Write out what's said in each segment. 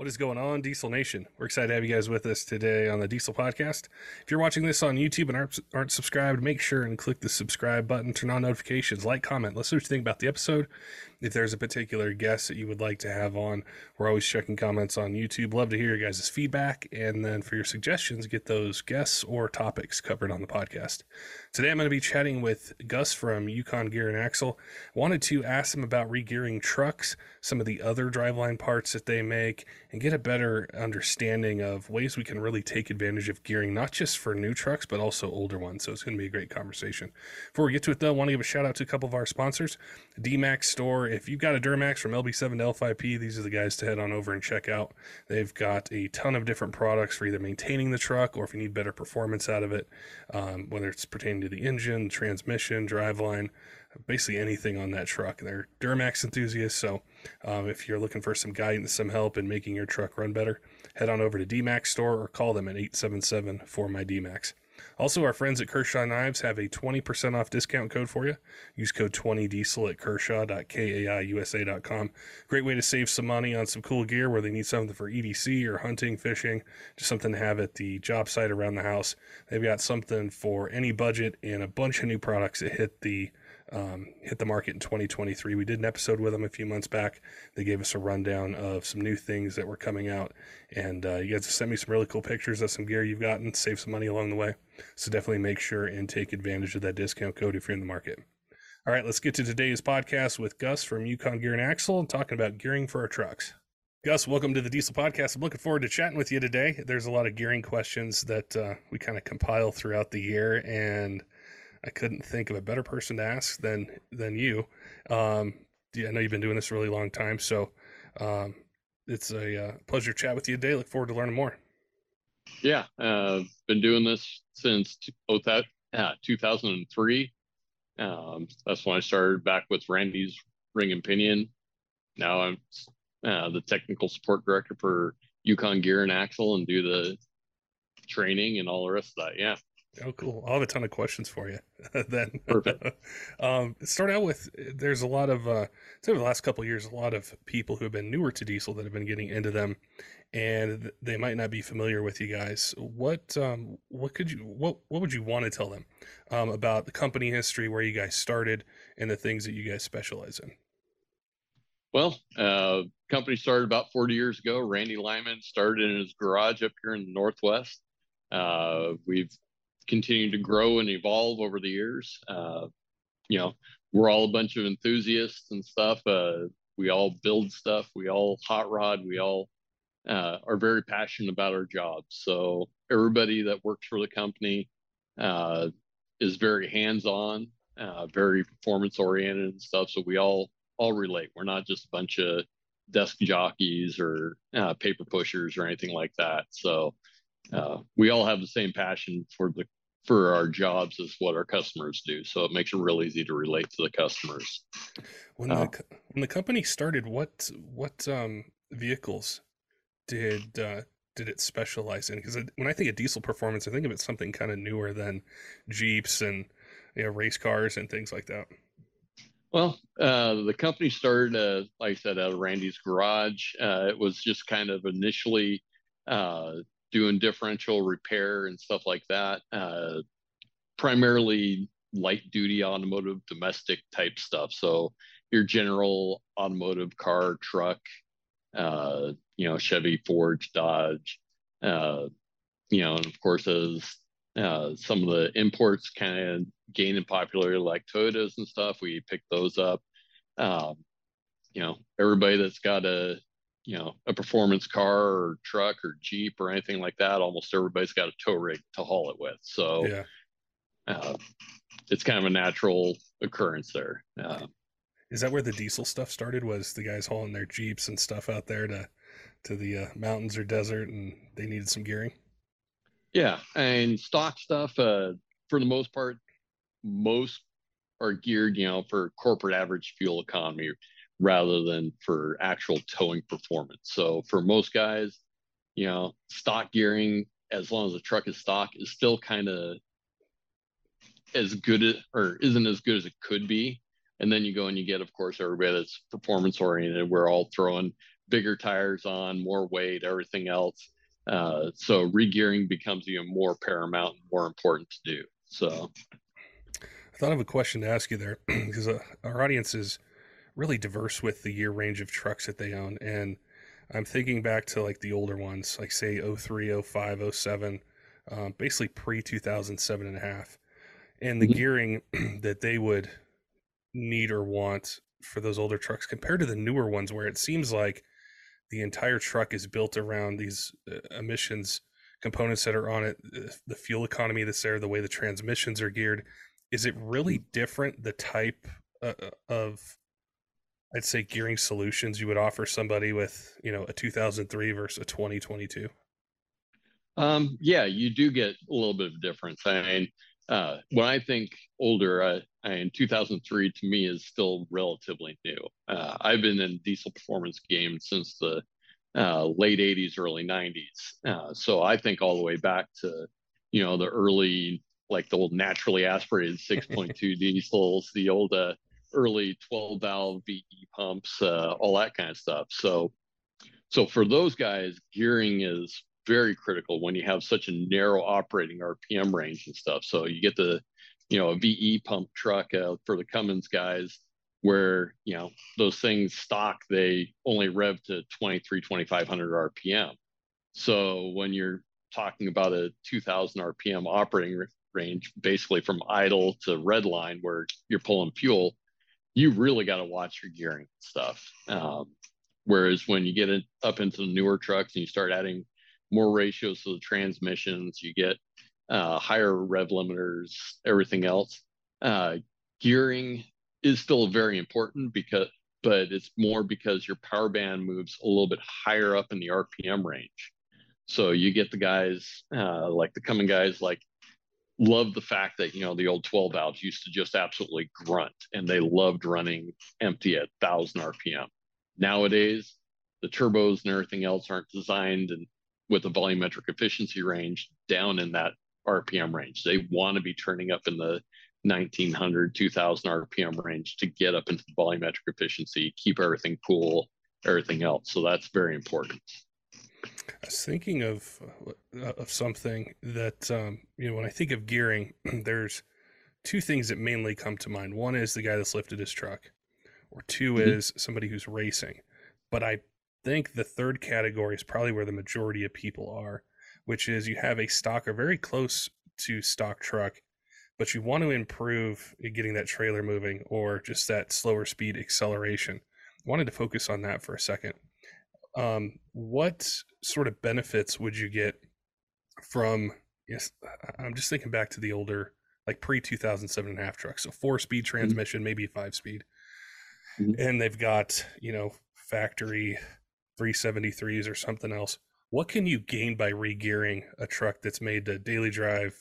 What is going on, Diesel Nation? We're excited to have you guys with us today on the Diesel Podcast. If you're watching this on YouTube and aren't, aren't subscribed, make sure and click the subscribe button, turn on notifications, like, comment. Let's know what you think about the episode. If there's a particular guest that you would like to have on, we're always checking comments on YouTube. Love to hear your guys' feedback. And then for your suggestions, get those guests or topics covered on the podcast. Today I'm going to be chatting with Gus from Yukon Gear and Axle. Wanted to ask him about regearing trucks, some of the other driveline parts that they make, and get a better understanding of ways we can really take advantage of gearing, not just for new trucks, but also older ones. So it's going to be a great conversation. Before we get to it, though, I want to give a shout out to a couple of our sponsors. DMAX Store. If you've got a Duramax from LB7 to L5P, these are the guys to head on over and check out. They've got a ton of different products for either maintaining the truck or if you need better performance out of it, um, whether it's pertaining to the engine, transmission, driveline, basically anything on that truck. They're Duramax enthusiasts, so um, if you're looking for some guidance, some help in making your truck run better, head on over to DMAX Store or call them at 877 for my DMAX. Also, our friends at Kershaw Knives have a 20% off discount code for you. Use code 20diesel at kershaw.kaiusa.com. Great way to save some money on some cool gear where they need something for EDC or hunting, fishing, just something to have at the job site around the house. They've got something for any budget and a bunch of new products that hit the um, hit the market in 2023. We did an episode with them a few months back. They gave us a rundown of some new things that were coming out, and uh, you guys have sent me some really cool pictures of some gear you've gotten, save some money along the way. So definitely make sure and take advantage of that discount code if you're in the market. All right, let's get to today's podcast with Gus from Yukon Gear and Axle and talking about gearing for our trucks. Gus, welcome to the Diesel Podcast. I'm looking forward to chatting with you today. There's a lot of gearing questions that uh, we kind of compile throughout the year, and I couldn't think of a better person to ask than than you. Um, yeah, I know you've been doing this a really long time, so um, it's a uh, pleasure to chat with you today. Look forward to learning more. Yeah, uh, been doing this since oh, that, uh, 2003. Um, that's when I started back with Randy's Ring and Pinion. Now I'm uh, the technical support director for Yukon Gear and Axle and do the training and all the rest of that. Yeah. Oh, cool! I'll have a ton of questions for you. then, Perfect. um, start out with there's a lot of uh, over the last couple of years, a lot of people who have been newer to diesel that have been getting into them, and they might not be familiar with you guys. What um, what could you what what would you want to tell them um, about the company history, where you guys started, and the things that you guys specialize in? Well, uh, company started about 40 years ago. Randy Lyman started in his garage up here in the Northwest. Uh, we've continued to grow and evolve over the years. Uh, you know, we're all a bunch of enthusiasts and stuff. Uh, we all build stuff. We all hot rod. We all uh, are very passionate about our jobs. So everybody that works for the company uh, is very hands-on, uh, very performance-oriented and stuff. So we all all relate. We're not just a bunch of desk jockeys or uh, paper pushers or anything like that. So uh, we all have the same passion for the for our jobs as what our customers do. So it makes it real easy to relate to the customers. When Uh, the when the company started, what what um, vehicles did uh, did it specialize in? Because when I think of diesel performance, I think of it something kind of newer than Jeeps and you know, race cars and things like that. Well, uh, the company started, uh, like I said, out of Randy's garage. Uh, it was just kind of initially uh, doing differential repair and stuff like that, uh, primarily light duty automotive, domestic type stuff. So your general automotive car, truck, uh, you know, Chevy, Ford, Dodge, uh, you know, and of course, as uh, some of the imports kind of gain in popularity, like Toyotas and stuff, we pick those up. Um, you know, everybody that's got a you know a performance car or truck or Jeep or anything like that, almost everybody's got a tow rig to haul it with. So Yeah. uh, it's kind of a natural occurrence there. Uh, Is that where the diesel stuff started? Was the guys hauling their Jeeps and stuff out there to to the uh, mountains or desert, and they needed some gearing. Yeah, and stock stuff, uh, for the most part, most are geared, you know, for corporate average fuel economy rather than for actual towing performance. So for most guys, you know, stock gearing, as long as the truck is stock, is still kind of as good as, or isn't as good as it could be. And then you go and you get, of course, everybody that's performance oriented. We're all throwing bigger tires on, more weight, everything else. Uh, so regearing becomes even more paramount and more important to do. So I thought of a question to ask you there because uh, our audience is really diverse with the year range of trucks that they own. And I'm thinking back to like the older ones, like say 03, 05, 07, um, basically pre 2007 and a half. And the mm-hmm. gearing that they would need or want for those older trucks compared to the newer ones, where it seems like the entire truck is built around these uh, emissions components that are on it, the fuel economy that's there, the way the transmissions are geared. Is it really mm. different the type uh, uh, of I'd say gearing solutions you would offer somebody with, you know, a 2003 versus a 2022? Um, yeah, you do get a little bit of difference. I mean, uh, when I think older, uh, I mean, 2003 to me is still relatively new. Uh, I've been in diesel performance game since the uh, late 80s, early 90s. Uh, so I think all the way back to, you know, the early, like the old naturally aspirated 6.2 diesels, the old uh, early 12 valve VE pumps, all that kind of stuff. So, so for those guys, gearing is very critical when you have such a narrow operating RPM range and stuff. So you get the, you know, a VE pump truck uh, for the Cummins guys where, you know, those things stock, they only rev to 23, 2500 RPM. So when you're talking about a 2000 RPM operating range, basically from idle to red line where you're pulling fuel, you really got to watch your gearing stuff. Um, whereas when you get it up into the newer trucks and you start adding more ratios to the transmissions, you get uh, higher rev limiters, everything else. Uh, gearing is still very important because, but it's more because your power band moves a little bit higher up in the RPM range. So you get the guys uh, like the Cummins guys like love the fact that you know the old 12 valves used to just absolutely grunt and they loved running empty at 1000 rpm nowadays the turbos and everything else aren't designed and with a volumetric efficiency range down in that RPM range. They want to be turning up in the 1900, 2000 RPM range to get up into the volumetric efficiency, keep everything cool, everything else. So that's very important. I was thinking of uh, of something that um, you know when I think of gearing, there's two things that mainly come to mind. One is the guy that's lifted his truck, or 2 mm-hmm. is somebody who's racing. But I think the third category is probably where the majority of people are, which is you have a stock or very close to stock truck, but you want to improve getting that trailer moving or just that slower speed acceleration. I wanted to focus on that for a second. Um, what sort of benefits would you get from? Yes, I'm just thinking back to the older, like pre 2007 and a half trucks. So four speed mm-hmm. transmission, mm-hmm. maybe five speed, mm-hmm. and they've got you know factory 373s or something else. What can you gain by regearing a truck that's made to daily drive,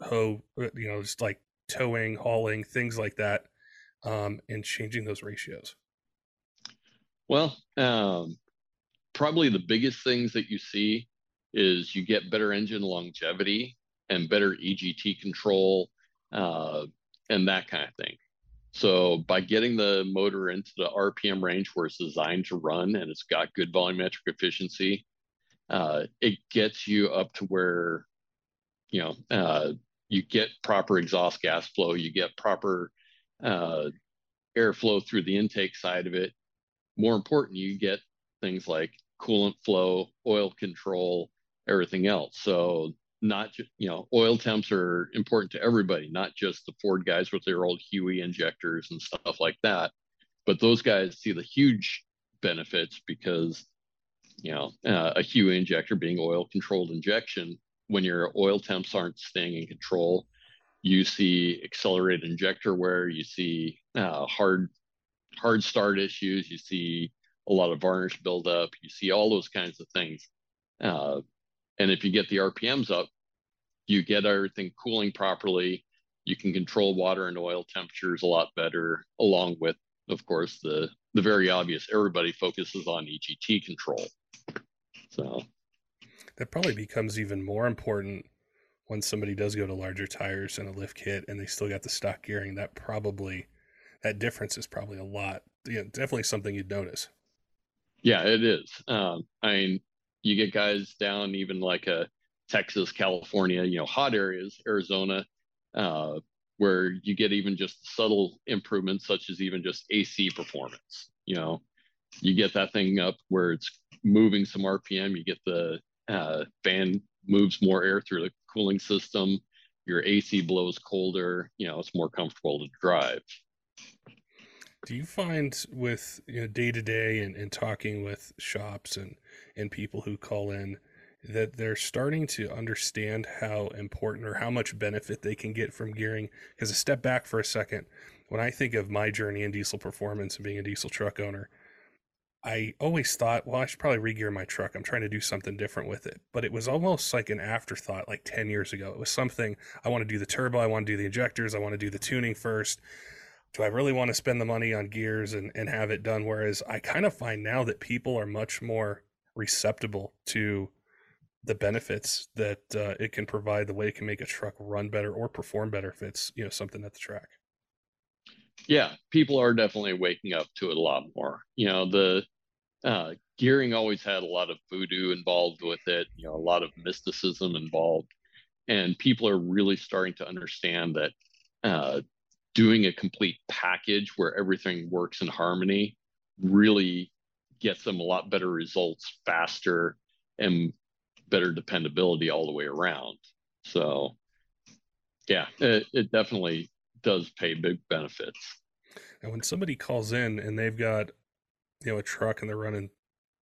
hoe, uh, you know, just like towing, hauling, things like that, um, and changing those ratios? Well, um, probably the biggest things that you see is you get better engine longevity and better EGT control uh, and that kind of thing. So by getting the motor into the RPM range where it's designed to run and it's got good volumetric efficiency, uh, it gets you up to where, you know, uh, you get proper exhaust gas flow, you get proper uh, airflow through the intake side of it. More important, you get things like coolant flow, oil control, everything else. So not you know oil temps are important to everybody not just the ford guys with their old HEUI injectors and stuff like that but those guys see the huge benefits because you know uh, a HEUI injector being oil controlled injection when your oil temps aren't staying in control you see accelerated injector wear you see uh, hard hard start issues you see a lot of varnish buildup. You see all those kinds of things. Uh, and if you get the RPMs up, you get everything cooling properly. You can control water and oil temperatures a lot better, along with, of course, the the very obvious. Everybody focuses on EGT control. So that probably becomes even more important when somebody does go to larger tires and a lift kit and they still got the stock gearing. That probably that difference is probably a lot. Yeah, definitely something you'd notice. Yeah, it is. Um, I mean, you get guys down even like a Texas, California, you know, hot areas, Arizona, uh, where you get even just subtle improvements, such as even just AC performance. You know, you get that thing up where it's moving some RPM, you get the uh, fan moves more air through the cooling system, your AC blows colder, you know, it's more comfortable to drive. Do you find with you know day to day and, and talking with shops and and people who call in that they're starting to understand how important or how much benefit they can get from gearing? Because a step back for a second, when I think of my journey in diesel performance and being a diesel truck owner, I always thought, well, I should probably regear my truck. I'm trying to do something different with it. But it was almost like an afterthought, like 10 years ago. It was something I want to do the turbo, I want to do the injectors, I want to do the tuning first do I really want to spend the money on gears and, and have it done? Whereas I kind of find now that people are much more receptible to the benefits that uh, it can provide, the way it can make a truck run better or perform better if it's you know something at the track. Yeah, people are definitely waking up to it a lot more. You know, the uh, gearing always had a lot of voodoo involved with it. You know, a lot of mysticism involved, and people are really starting to understand that uh, doing a complete package where everything works in harmony really gets them a lot better results faster and better dependability all the way around. So, yeah, it, it definitely does pay big benefits. And when somebody calls in and they've got, you know, a truck and they're running,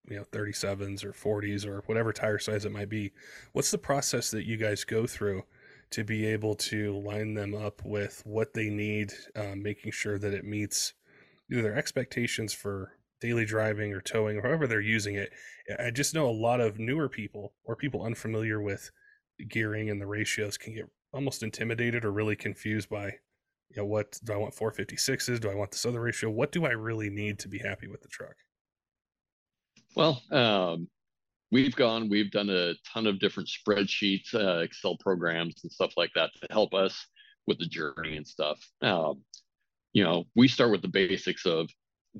you know, 37s or 40s or whatever tire size it might be, what's the process that you guys go through to be able to line them up with what they need, uh, making sure that it meets their expectations for daily driving or towing or however they're using it. I just know a lot of newer people or people unfamiliar with gearing and the ratios can get almost intimidated or really confused by you know what do I want 456s? Do I want this other ratio? What do I really need to be happy with the truck? Well, um, we've gone, we've done a ton of different spreadsheets, uh, Excel programs, and stuff like that to help us with the journey and stuff. Um, you know, we start with the basics of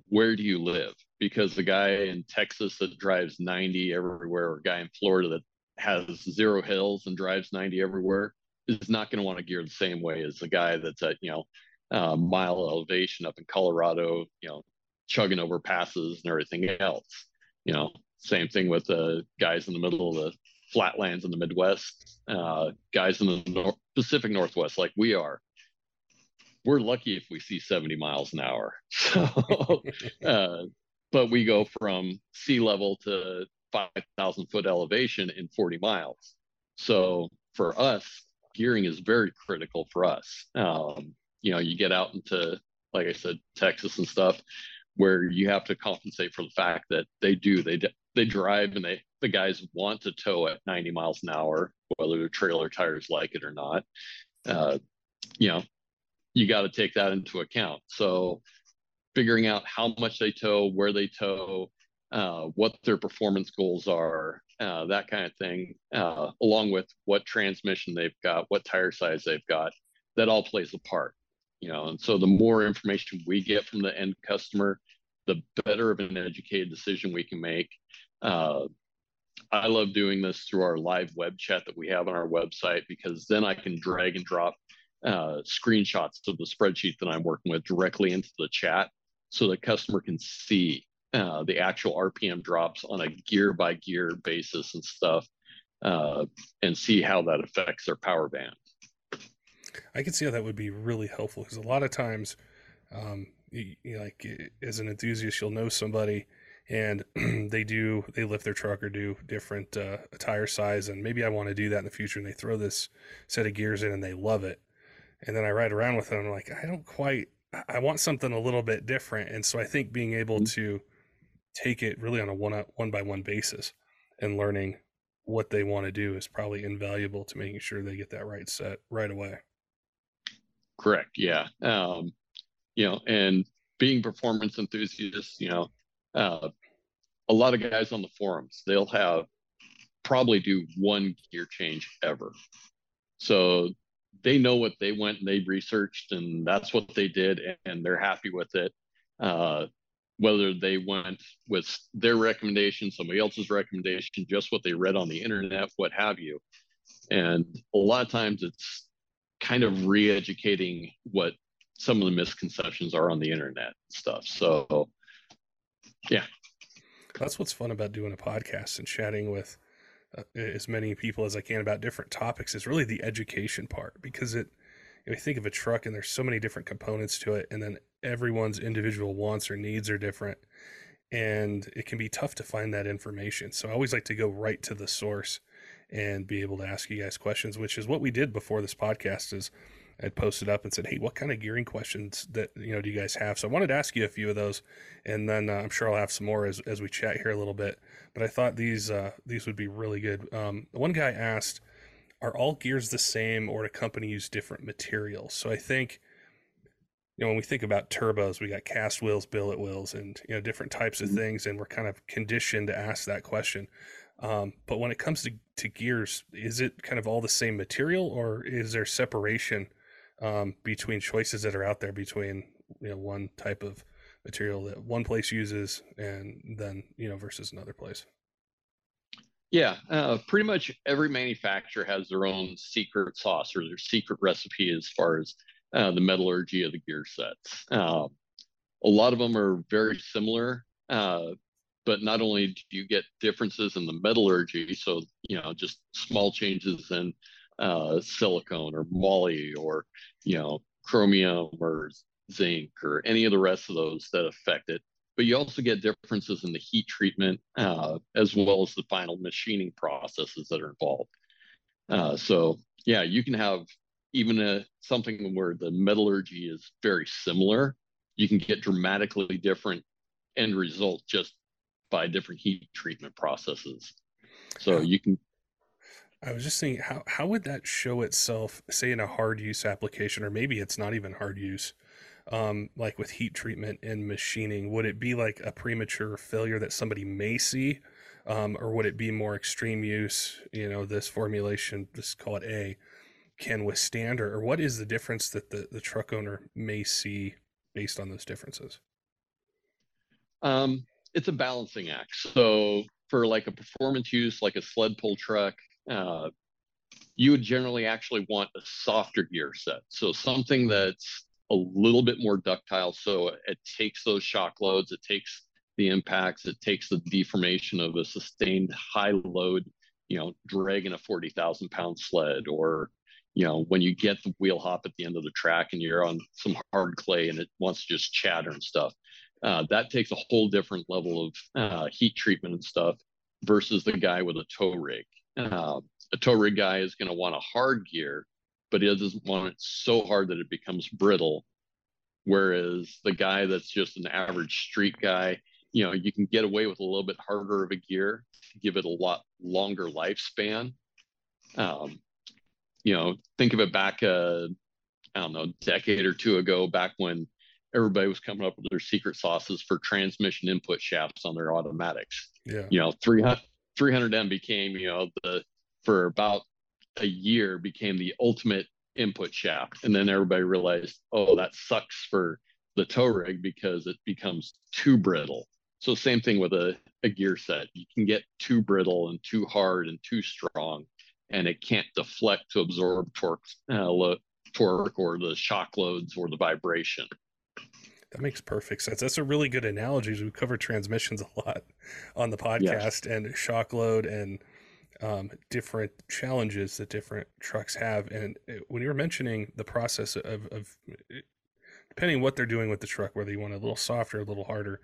where do you live? Because the guy in Texas that drives 90 everywhere, or guy in Florida that has zero hills and drives 90 everywhere, is not going to want to gear the same way as the guy that's at, you know, uh, mile elevation up in Colorado, you know, chugging over passes and everything else. You know, same thing with the guys in the middle of the flatlands in the Midwest, uh, guys in the Pacific Northwest, like we are. We're lucky if we see 70 miles an hour. So, uh, but we go from sea level to 5,000 foot elevation in 40 miles. So for us, gearing is very critical for us. Um, you know, you get out into, like I said, Texas and stuff, where you have to compensate for the fact that they do they they drive and they the guys want to tow at 90 miles an hour whether the trailer tires like it or not uh, you know you got to take that into account. So figuring out how much they tow where they tow uh, what their performance goals are uh, that kind of thing uh, along with what transmission they've got what tire size they've got that all plays a part you know. And so the more information we get from the end customer the better of an educated decision we can make uh, I love doing this through our live web chat that we have on our website because then I can drag and drop uh, screenshots of the spreadsheet that I'm working with directly into the chat so the customer can see uh, the actual RPM drops on a gear by gear basis and stuff uh, and see how that affects their power band. I can see how that would be really helpful because a lot of times, um, you, you like as an enthusiast, you'll know somebody and they do they lift their truck or do different uh, tire size and maybe i want to do that in the future and they throw this set of gears in and they love it and then i ride around with them like i don't quite i want something a little bit different and so i think being able mm-hmm. to take it really on a one one by one basis and learning what they want to do is probably invaluable to making sure they get that right set right away. Correct. Yeah. Um, you know, and being performance enthusiasts, you know, uh, a lot of guys on the forums, they'll have probably do one gear change ever. So they know what they went and they researched and that's what they did and they're happy with it. Uh, whether they went with their recommendation, somebody else's recommendation, just what they read on the internet, what have you. And a lot of times it's kind of re-educating what some of the misconceptions are on the internet stuff. So yeah. That's what's fun about doing a podcast and chatting with uh, as many people as I can about different topics is really the education part because it you, know, think of a truck and there's so many different components to it and then everyone's individual wants or needs are different and it can be tough to find that information. So I always like to go right to the source and be able to ask you guys questions, which is what we did before this podcast is I'd posted up and said, "Hey, what kind of gearing questions that you know do you guys have?" So I wanted to ask you a few of those, and then uh, I'm sure I'll have some more as as we chat here a little bit. But I thought these uh, these would be really good. Um, one guy asked, "Are all gears the same, or do company use different materials?" So I think you know, when we think about turbos, we got cast wheels, billet wheels, and you know different types of mm-hmm. things, and we're kind of conditioned to ask that question. Um, but when it comes to, to gears, is it kind of all the same material, or is there separation um, between choices that are out there between you know one type of material that one place uses and then you know versus another place? Yeah, uh, pretty much every manufacturer has their own secret sauce or their secret recipe as far as uh, the metallurgy of the gear sets. Uh, a lot of them are very similar, uh, but not only do you get differences in the metallurgy, so you know just small changes in uh, silicon or moly or you know chromium or zinc or any of the rest of those that affect it. But you also get differences in the heat treatment uh, as well as the final machining processes that are involved. Uh, so yeah, you can have even a something where the metallurgy is very similar, you can get dramatically different end results just by different heat treatment processes. So you can. I was just thinking, how how would that show itself, say, in a hard use application, or maybe it's not even hard use, um, like with heat treatment and machining? Would it be like a premature failure that somebody may see, um, or would it be more extreme use? You know, this formulation, just call it A, can withstand, or, or what is the difference that the, the truck owner may see based on those differences? Um, it's a balancing act. So for like a performance use, like a sled pull truck, uh, you would generally actually want a softer gear set. So something that's a little bit more ductile. So it takes those shock loads, it takes the impacts, it takes the deformation of a sustained high load, you know, dragging a 40,000 pound sled or you know, when you get the wheel hop at the end of the track and you're on some hard clay and it wants to just chatter and stuff, uh, that takes a whole different level of uh, heat treatment and stuff versus the guy with a tow rig. Uh, a tow rig guy is going to want a hard gear, but he doesn't want it so hard that it becomes brittle. Whereas the guy that's just an average street guy, you know, you can get away with a little bit harder of a gear, give it a lot longer lifespan. Um, you know, think of it back, uh, I don't know, a decade or two ago, back when everybody was coming up with their secret sauces for transmission input shafts on their automatics. Yeah. You know, 300, 300M became, you know, the, for about a year became the ultimate input shaft. And then everybody realized, oh, that sucks for the tow rig because it becomes too brittle. So same thing with a, a gear set. You can get too brittle and too hard and too strong and it can't deflect to absorb torque, uh, lo- torque or the shock loads or the vibration. That makes perfect sense. That's a really good analogy. We cover transmissions a lot on the podcast yes. and shock load and um, different challenges that different trucks have. And uh, when you were mentioning the process of, of depending what they're doing with the truck, whether you want a little softer, a little harder,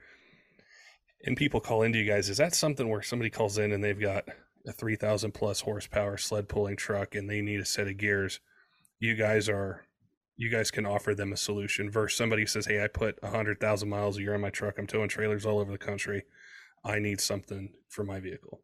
and people call into you guys, is that something where somebody calls in and they've got a 3000 plus horsepower sled pulling truck and they need a set of gears you guys are you guys can offer them a solution versus somebody says hey i put 100000 miles a year on my truck i'm towing trailers all over the country I need something for my vehicle?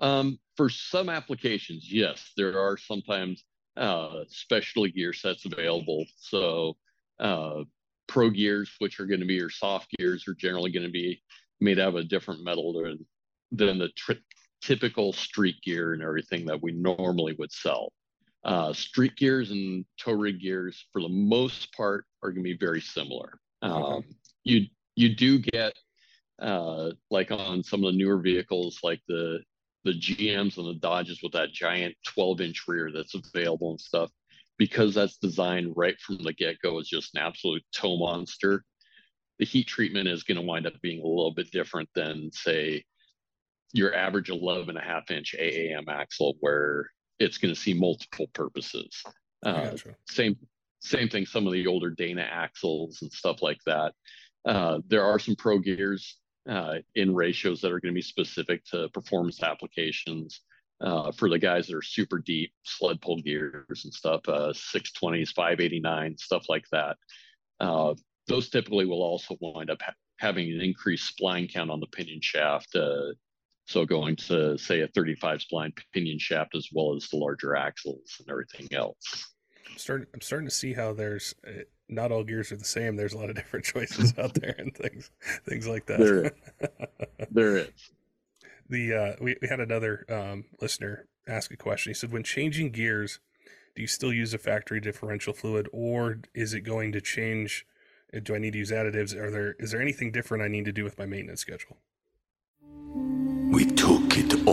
Um, for some applications, yes, there are sometimes uh, special gear sets available. So uh, pro gears, which are going to be your soft gears, are generally going to be made out of a different metal than than the tri- typical street gear and everything that we normally would sell. Uh, street gears and tow rig gears, for the most part, are going to be very similar. Um, okay. You you do get uh, like on some of the newer vehicles, like the the GMs and the Dodges with that giant 12 inch rear that's available and stuff, because that's designed right from the get go as just an absolute tow monster. The heat treatment is going to wind up being a little bit different than, say, your average 11 and a half inch AAM axle, where it's going to see multiple purposes. Uh, same same thing. Some of the older Dana axles and stuff like that. Uh, there are some pro gears uh, in ratios that are going to be specific to performance applications. Uh, for the guys that are super deep sled pull gears and stuff, uh, 620s, 589, stuff like that. Uh, those typically will also wind up ha- having an increased spline count on the pinion shaft. So going to say a 35 spline pinion shaft as well as the larger axles and everything else. I'm starting, I'm starting to see how there's uh, not all gears are the same. There's a lot of different choices out there and things, things like that. There, there is. The uh, we, we had another um, listener ask a question. He said, "When changing gears, do you still use a factory differential fluid, or is it going to change? Do I need to use additives? Are there is there anything different I need to do with my maintenance schedule?"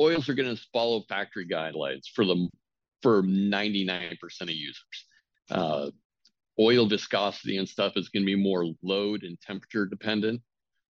oils are going to follow factory guidelines for the for 99% of users. Uh, oil viscosity and stuff is going to be more load and temperature dependent.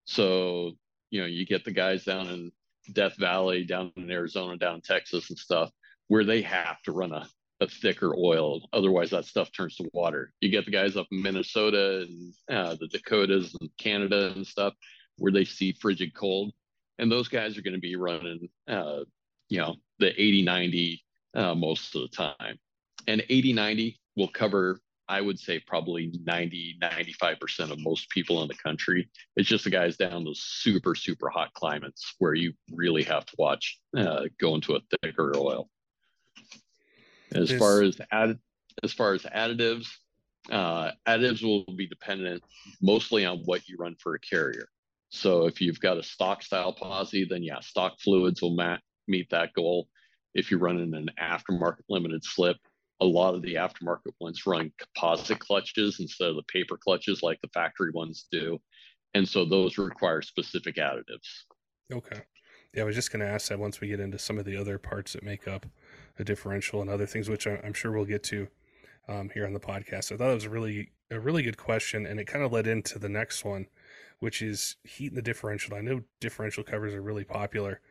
So, you know, you get the guys down in Death Valley, down in Arizona, down in Texas and stuff, where they have to run a, a thicker oil. Otherwise, that stuff turns to water. You get the guys up in Minnesota and uh, the Dakotas and Canada and stuff, where they see frigid cold and those guys are going to be running, uh, you know, the 80 90 uh, most of the time. And 80 90 will cover, I would say, probably 90 95% of most people in the country. It's just the guys down those super, super hot climates where you really have to watch uh, go into a thicker oil. As far as add, as far as additives, uh, additives will be dependent mostly on what you run for a carrier. So if you've got a stock style posi, then yeah, stock fluids will ma- meet that goal. If you're running an aftermarket limited slip, a lot of the aftermarket ones run composite clutches instead of the paper clutches like the factory ones do. And so those require specific additives. Okay. Yeah, I was just going to ask that once we get into some of the other parts that make up a differential and other things, which I'm sure we'll get to um, here on the podcast. I thought it was a really a really good question, and it kind of led into the next one, which is heat in the differential. I know differential covers are really popular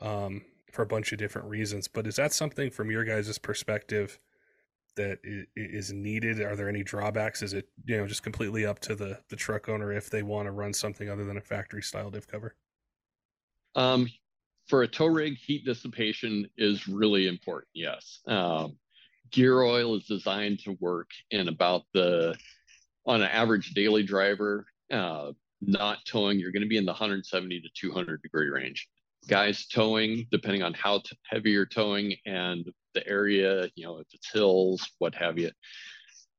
um, for a bunch of different reasons, but is that something from your guys' perspective that is needed? Are there any drawbacks? Is it you know just completely up to the the truck owner if they want to run something other than a factory style diff cover? Um, for a tow rig, heat dissipation is really important. Yes. Um, gear oil is designed to work in about the on an average daily driver uh, not towing, you're going to be in the 170 to 200 degree range. Guys towing, depending on how t- heavy you're towing and the area, you know, if it's hills, what have you,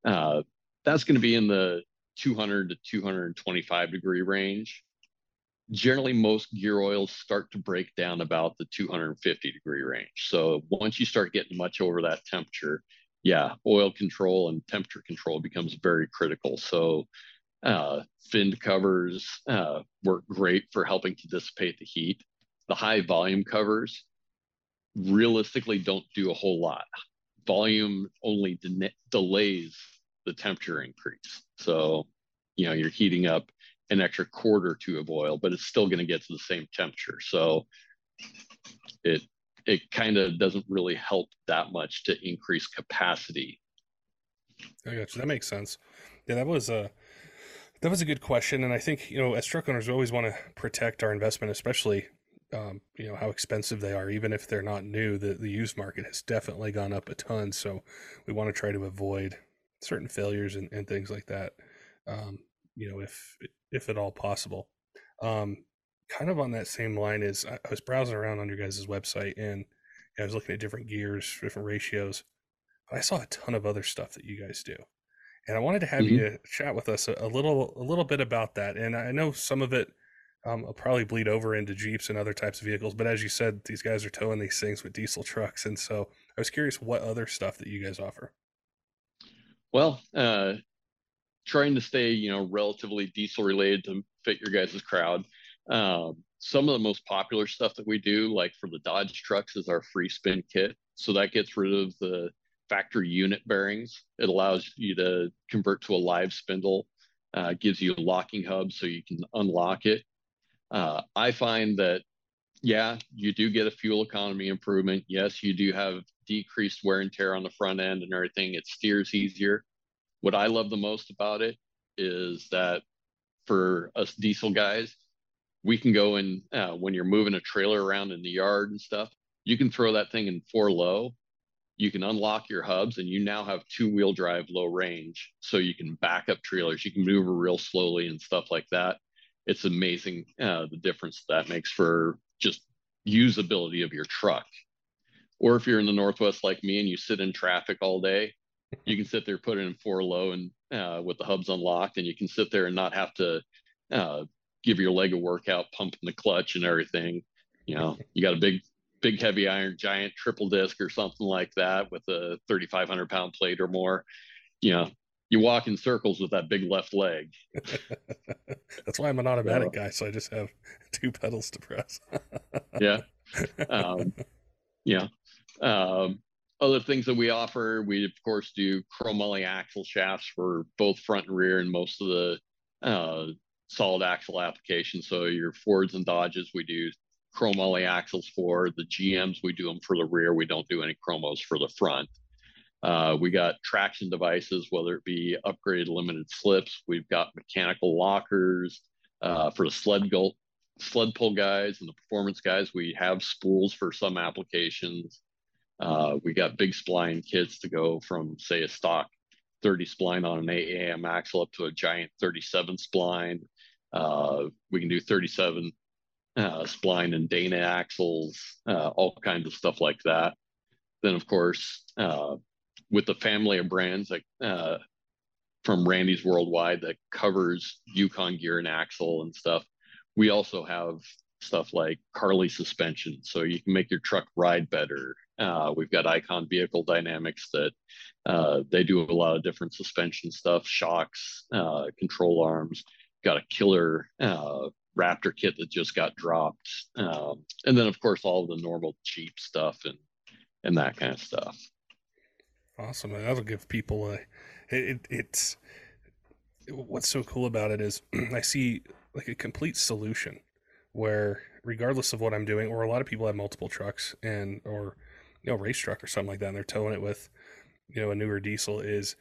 uh, that's going to be in the 200 to 225 degree range. Generally, most gear oils start to break down about the 250 degree range. So once you start getting much over that temperature, yeah, oil control and temperature control becomes very critical. So uh, finned covers uh, work great for helping to dissipate the heat. The high volume covers realistically don't do a whole lot. Volume only de- delays the temperature increase. So, you know, you're heating up an extra quart or two of oil, but it's still going to get to the same temperature. So it it kind of doesn't really help that much to increase capacity. I got you. That makes sense. Yeah, that was a that was a good question, and I think you know, as truck owners, we always want to protect our investment, especially um, you know how expensive they are. Even if they're not new, the the used market has definitely gone up a ton. So we want to try to avoid certain failures and, and things like that. Um, you know, if if at all possible. Um, kind of on that same line is I, I was browsing around on your guys' website and I was looking at different gears, different ratios. I saw a ton of other stuff that you guys do. And I wanted to have mm-hmm. you chat with us a, a, little a little bit about that. And I know some of it um, will probably bleed over into Jeeps and other types of vehicles. But as you said, these guys are towing these things with diesel trucks. And so I was curious what other stuff that you guys offer. Well, uh, trying to stay, you know, relatively diesel related to fit your guys' crowd. Um, some of the most popular stuff that we do, like for the Dodge trucks, is our free spin kit. So that gets rid of the factory unit bearings. It allows you to convert to a live spindle, uh, gives you a locking hub so you can unlock it. Uh, I find that, yeah, you do get a fuel economy improvement. Yes, you do have decreased wear and tear on the front end and everything. It steers easier. What I love the most about it is that for us diesel guys, we can go and uh, when you're moving a trailer around in the yard and stuff. You can throw that thing in four low. You can unlock your hubs, and you now have two wheel drive low range. So you can back up trailers. You can maneuver real slowly and stuff like that. It's amazing uh, the difference that makes for just usability of your truck. Or if you're in the Northwest like me and you sit in traffic all day, you can sit there, put it in four low, and uh, with the hubs unlocked, and you can sit there and not have to uh, give your leg a workout, pumping the clutch and everything. You know, you got a big, big heavy iron giant triple disc or something like that with a 3,500 pound plate or more. You know, you walk in circles with that big left leg. That's why I'm an automatic guy, so I just have two pedals to press. yeah. Um, yeah. Um, other things that we offer, we of course do chromoly axle shafts for both front and rear and most of the uh, solid axle applications. So your Fords and Dodges, we do chromoly axles for. The GMs, we do them for the rear. We don't do any chromos for the front. Uh, we got traction devices, whether it be upgraded limited slips. We've got mechanical lockers uh, for the sled go- sled pull guys and the performance guys. We have spools for some applications. Uh, we got big spline kits to go from, say, a stock 30 spline on an AAM axle up to a giant 37 spline. Uh, we can do 37 uh, spline and Dana axles, uh, all kinds of stuff like that. Then, of course, uh, with the family of brands like uh, from Randy's Worldwide that covers Yukon gear and axle and stuff, we also have stuff like Carli suspension, so you can make your truck ride better. Uh, we've got Icon Vehicle Dynamics that uh, they do a lot of different suspension stuff, shocks, control arms. Got a killer Raptor kit that just got dropped, um, and then of course all the normal cheap stuff and and that kind of stuff. Awesome. That'll give people a. It, it's what's so cool about it is I see like a complete solution where regardless of what I'm doing, or a lot of people have multiple trucks and or you know race truck or something like that, and they're towing it with you know a newer diesel is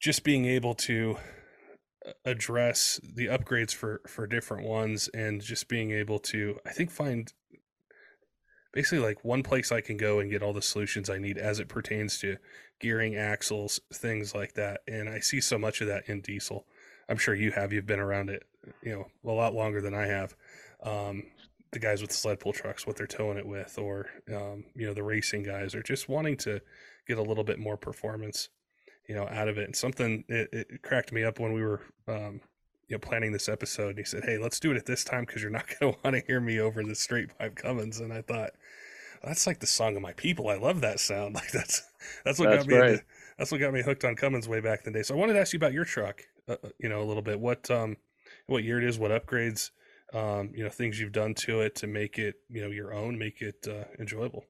just being able to address the upgrades for for different ones and just being able to I think find basically like one place I can go and get all the solutions I need as it pertains to gearing axles things like that. And I see so much of that in diesel. I'm sure you have. You've been around it you know a lot longer than I have. Um, the guys with sled pull trucks what they're towing it with or um, you know the racing guys are just wanting to get a little bit more performance you know out of it. And something it, it cracked me up when we were um, you know planning this episode. He said hey let's do it at this time because you're not going to want to hear me over the straight pipe cummins and i thought that's like the song of my people. I love that sound. Like that's that's what that's got me right. that's what got me hooked on cummins way back in the day. So i wanted to ask you about your truck uh, uh, you know a little bit. What um what year it is what upgrades um, you know things you've done to it to make it you know your own make it uh, enjoyable?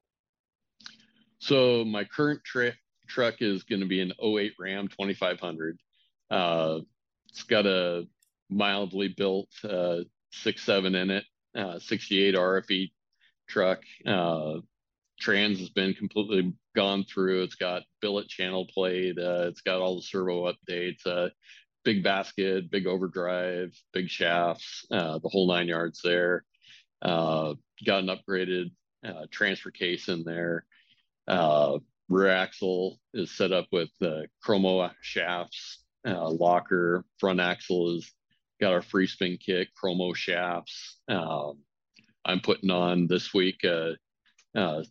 So my current tra- truck is going to be an 08 ram 2500 uh, it's got a mildly built uh, six seven in it, uh, 68 RFE truck. Uh, trans has been completely gone through. It's got billet channel plate. Uh, it's got all the servo updates. Uh, big basket, big overdrive, big shafts, the whole nine yards there. Got an upgraded transfer case in there. Uh, rear axle is set up with uh, chromo shafts, uh, locker. Front axle is got our free spin kit, chromo shafts. Um, I'm putting on this week a, a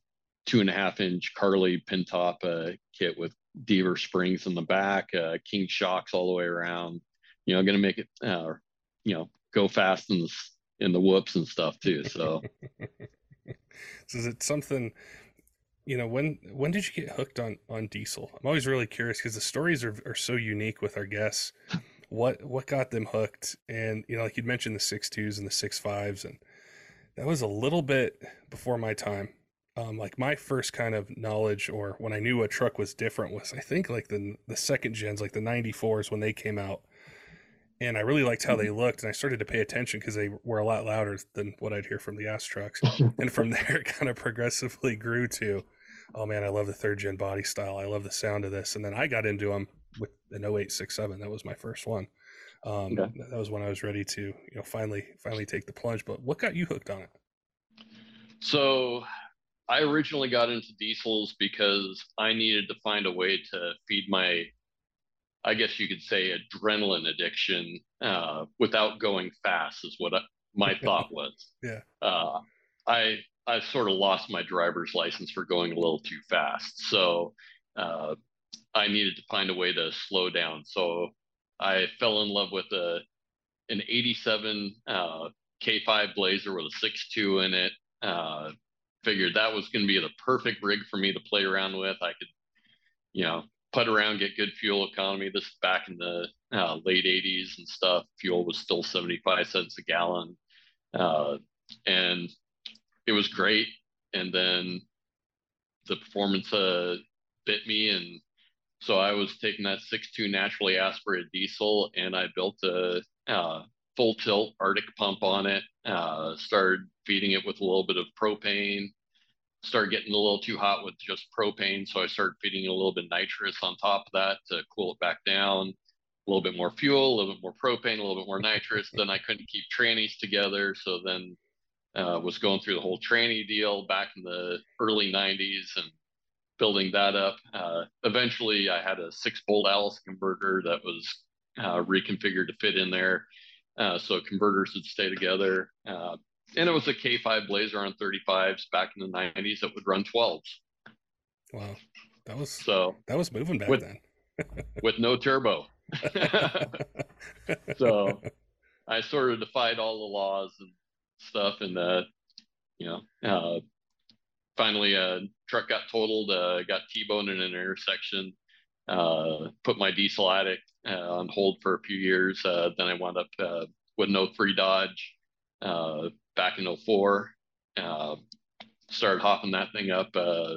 two and a half inch Carli pin top uh, kit with Deaver springs in the back, uh, King shocks all the way around. You know, going to make it, uh, you know, go fast in the in the whoops and stuff too. So, so is it something? You know, when when did you get hooked on on diesel? I'm always really curious because the stories are are so unique with our guests. What what got them hooked? And you know, like you mentioned the six twos and the six fives, and that was a little bit before my time um, like my first kind of knowledge or when I knew a truck was different was I think like the the second gens like the 94s when they came out and I really liked how they mm-hmm. looked and I started to pay attention because they were a lot louder than what I'd hear from the ass trucks and from there it kind of progressively grew to oh man I love the third gen body style I love the sound of this and then I got into them with an 0867 that was my first one um, okay. that was when I was ready to you know finally finally take the plunge but what got you hooked on it so I originally got into diesels because I needed to find a way to feed my, I guess you could say, adrenaline addiction uh, without going fast. Is what I, my thought was. yeah. Uh, I I sort of lost my driver's license for going a little too fast, so uh, I needed to find a way to slow down. So I fell in love with a an '87 uh, K5 Blazer with a 6.2 in it. Uh, figured that was going to be the perfect rig for me to play around with. I could, you know, put around, get good fuel economy. This back in the uh, late 80s and stuff. Fuel was still 75 cents a gallon. Uh, and it was great. And then the performance uh, bit me. And so I was taking that 6.2 naturally aspirated diesel and I built a uh, full tilt Arctic pump on it. Uh, started feeding it with a little bit of propane. Started getting a little too hot with just propane, so I started feeding it a little bit nitrous on top of that to cool it back down. A little bit more fuel, a little bit more propane, a little bit more nitrous. then I couldn't keep trannies together, so then uh, was going through the whole tranny deal back in the early 90s and building that up. Uh, eventually, I had a six bolt Alice converter that was uh, reconfigured to fit in there. Uh, so converters would stay together. Uh, and it was a K5 Blazer on 35s back in the 90s that would run 12s. Wow. That was so that was moving back with, then. with no turbo. so I sort of defied all the laws and stuff and uh you know uh finally a uh, truck got totaled uh got t-boned in an intersection uh put my diesel addict uh, on hold for a few years. Uh, then I wound up uh, with no free Dodge uh back in 04. uh started hopping that thing up, uh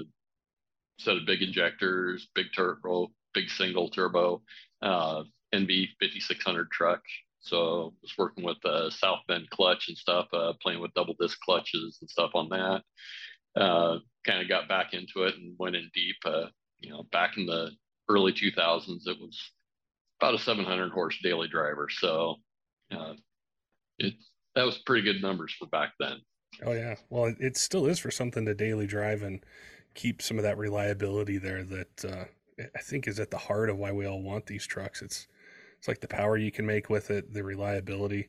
set of big injectors, big turbo, big single turbo, uh NV 5600 truck. So I was working with uh, South Bend clutch and stuff, uh, playing with double disc clutches and stuff on that. Uh, kind of got back into it and went in deep. you know, back in the early 2000s, it was about a 700 horse daily driver. So uh, it that was pretty good numbers for back then. Oh yeah, well it still is for something to daily drive and keep some of that reliability there. That uh, I think is at the heart of why we all want these trucks. It's it's like the power you can make with it, the reliability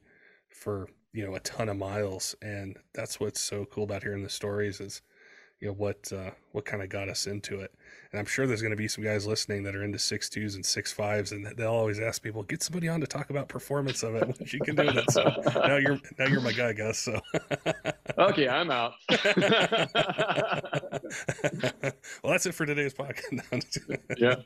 for you know a ton of miles, and that's what's so cool about hearing the stories is you know what uh, what kind of got us into it. And I'm sure there's going to be some guys listening that are into six twos and six fives, and they'll always ask people, "Get somebody on to talk about performance of it." When you can do that, so now you're now you're my guy, Gus. So okay, I'm out. well, that's it for today's podcast. yeah.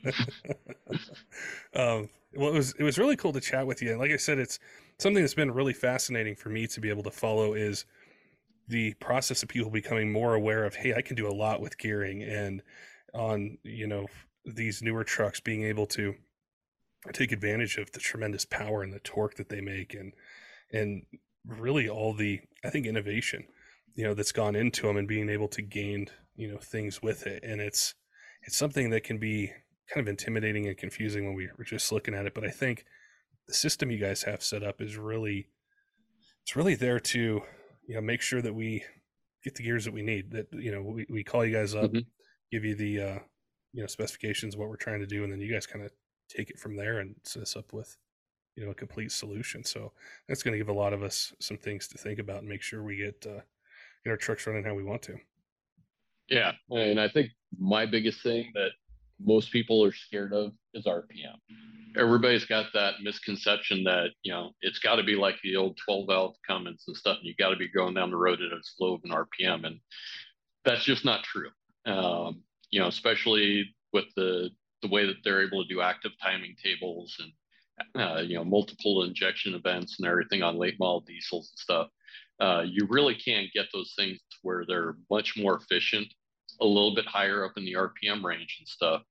Um, well, it was it was really cool to chat with you, and like I said, it's something that's been really fascinating for me to be able to follow. Is the process of people becoming more aware of, hey, I can do a lot with gearing and on, you know, these newer trucks being able to take advantage of the tremendous power and the torque that they make and and really all the I think innovation you know that's gone into them and being able to gain you know things with it and it's it's something that can be kind of intimidating and confusing when we were just looking at it but I think the system you guys have set up is really it's really there to you know make sure that we get the gears that we need that you know we, we call you guys up mm-hmm. give you the uh you know specifications what we're trying to do and then you guys kind of take it from there and set us up with you know a complete solution so that's going to give a lot of us some things to think about and make sure we get uh, get our trucks running how we want to yeah and i think my biggest thing that most people are scared of is rpm everybody's got that misconception that you know it's got to be like the old 12 valve Cummins and stuff and you got to be going down the road at a slow of an rpm and that's just not true. Um, you know especially with the the way that they're able to do active timing tables and uh, you know multiple injection events and everything on late model diesels and stuff uh, you really can't get those things where they're much more efficient a little bit higher up in the rpm range and stuff.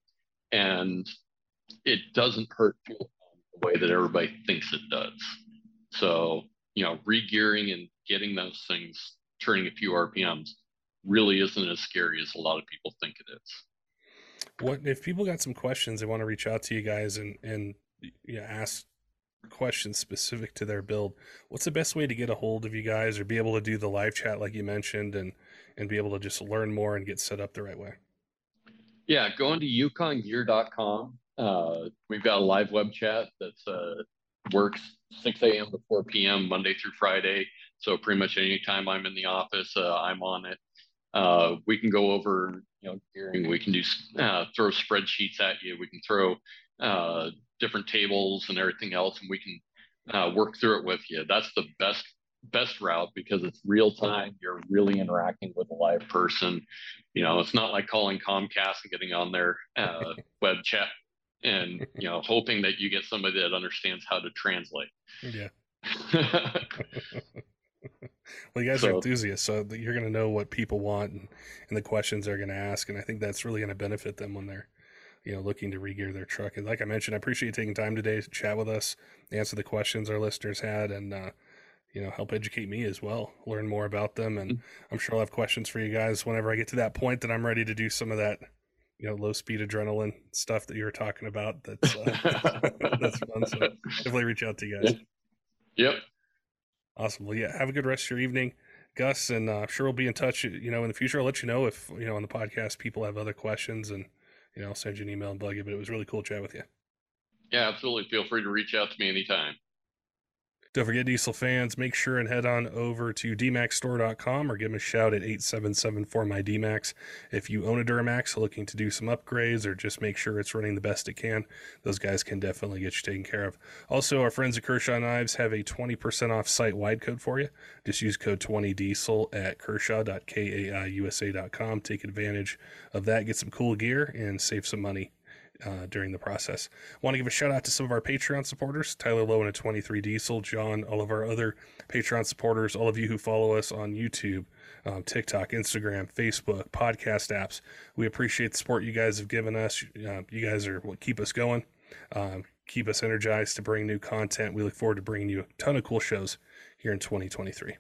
And it doesn't hurt fuel the way that everybody thinks it does. So you know regearing and getting those things turning a few rpms really isn't as scary as a lot of people think it is. What if people got some questions they want to reach out to you guys and and you know, ask questions specific to their build what's the best way to get a hold of you guys or be able to do the live chat like you mentioned and and be able to just learn more and get set up the right way. Yeah going to yukongear.com uh, we've got a live web chat that's uh, works 6 a.m to 4 p.m monday through friday. So pretty much anytime i'm in the office uh, i'm on it. Uh, we can go over you know gearing. We can do uh, throw spreadsheets at you. We can throw uh, different tables and everything else and we can uh, work through it with you. That's the best best route because it's real time you're really interacting with a live person. You know it's not like calling comcast and getting on their uh, web chat and you know hoping that you get somebody that understands how to translate. Yeah. Well, you guys so, are enthusiasts, so you're going to know what people want and, and the questions they're going to ask, and I think that's really going to benefit them when they're, you know, looking to regear their truck. And like I mentioned, I appreciate you taking time today to chat with us, answer the questions our listeners had, and uh, you know, help educate me as well, learn more about them, and mm-hmm. I'm sure I'll have questions for you guys whenever I get to that point that I'm ready to do some of that you know low speed adrenaline stuff that you were talking about that's uh, that's fun so definitely reach out to you guys yep Awesome. Well, yeah, have a good rest of your evening, Gus, and uh, I'm sure we'll be in touch. You know, in the future, I'll let you know if you know on the podcast people have other questions, and you know, I'll send you an email and bug you. But it was really cool chat with you. Yeah, absolutely. Feel free to reach out to me anytime. Don't forget, diesel fans, make sure and head on over to dmaxstore.com or give them a shout at 877 for my DMAX. If you own a Duramax looking to do some upgrades or just make sure it's running the best it can, those guys can definitely get you taken care of. Also, our friends at Kershaw Knives have a 20% off site wide code for you. Just use code 20diesel at kershaw.kaiusa.com. Take advantage of that, get some cool gear, and save some money uh, during the process. Want to give a shout out to some of our Patreon supporters Tyler Lowe and a 23 Diesel, John, all of our other Patreon supporters, all of you who follow us on YouTube, um, TikTok, Instagram, Facebook, podcast apps. We appreciate the support you guys have given us. Uh, you guys are what keep us going, um, keep us energized to bring new content. We look forward to bringing you a ton of cool shows here in 2023.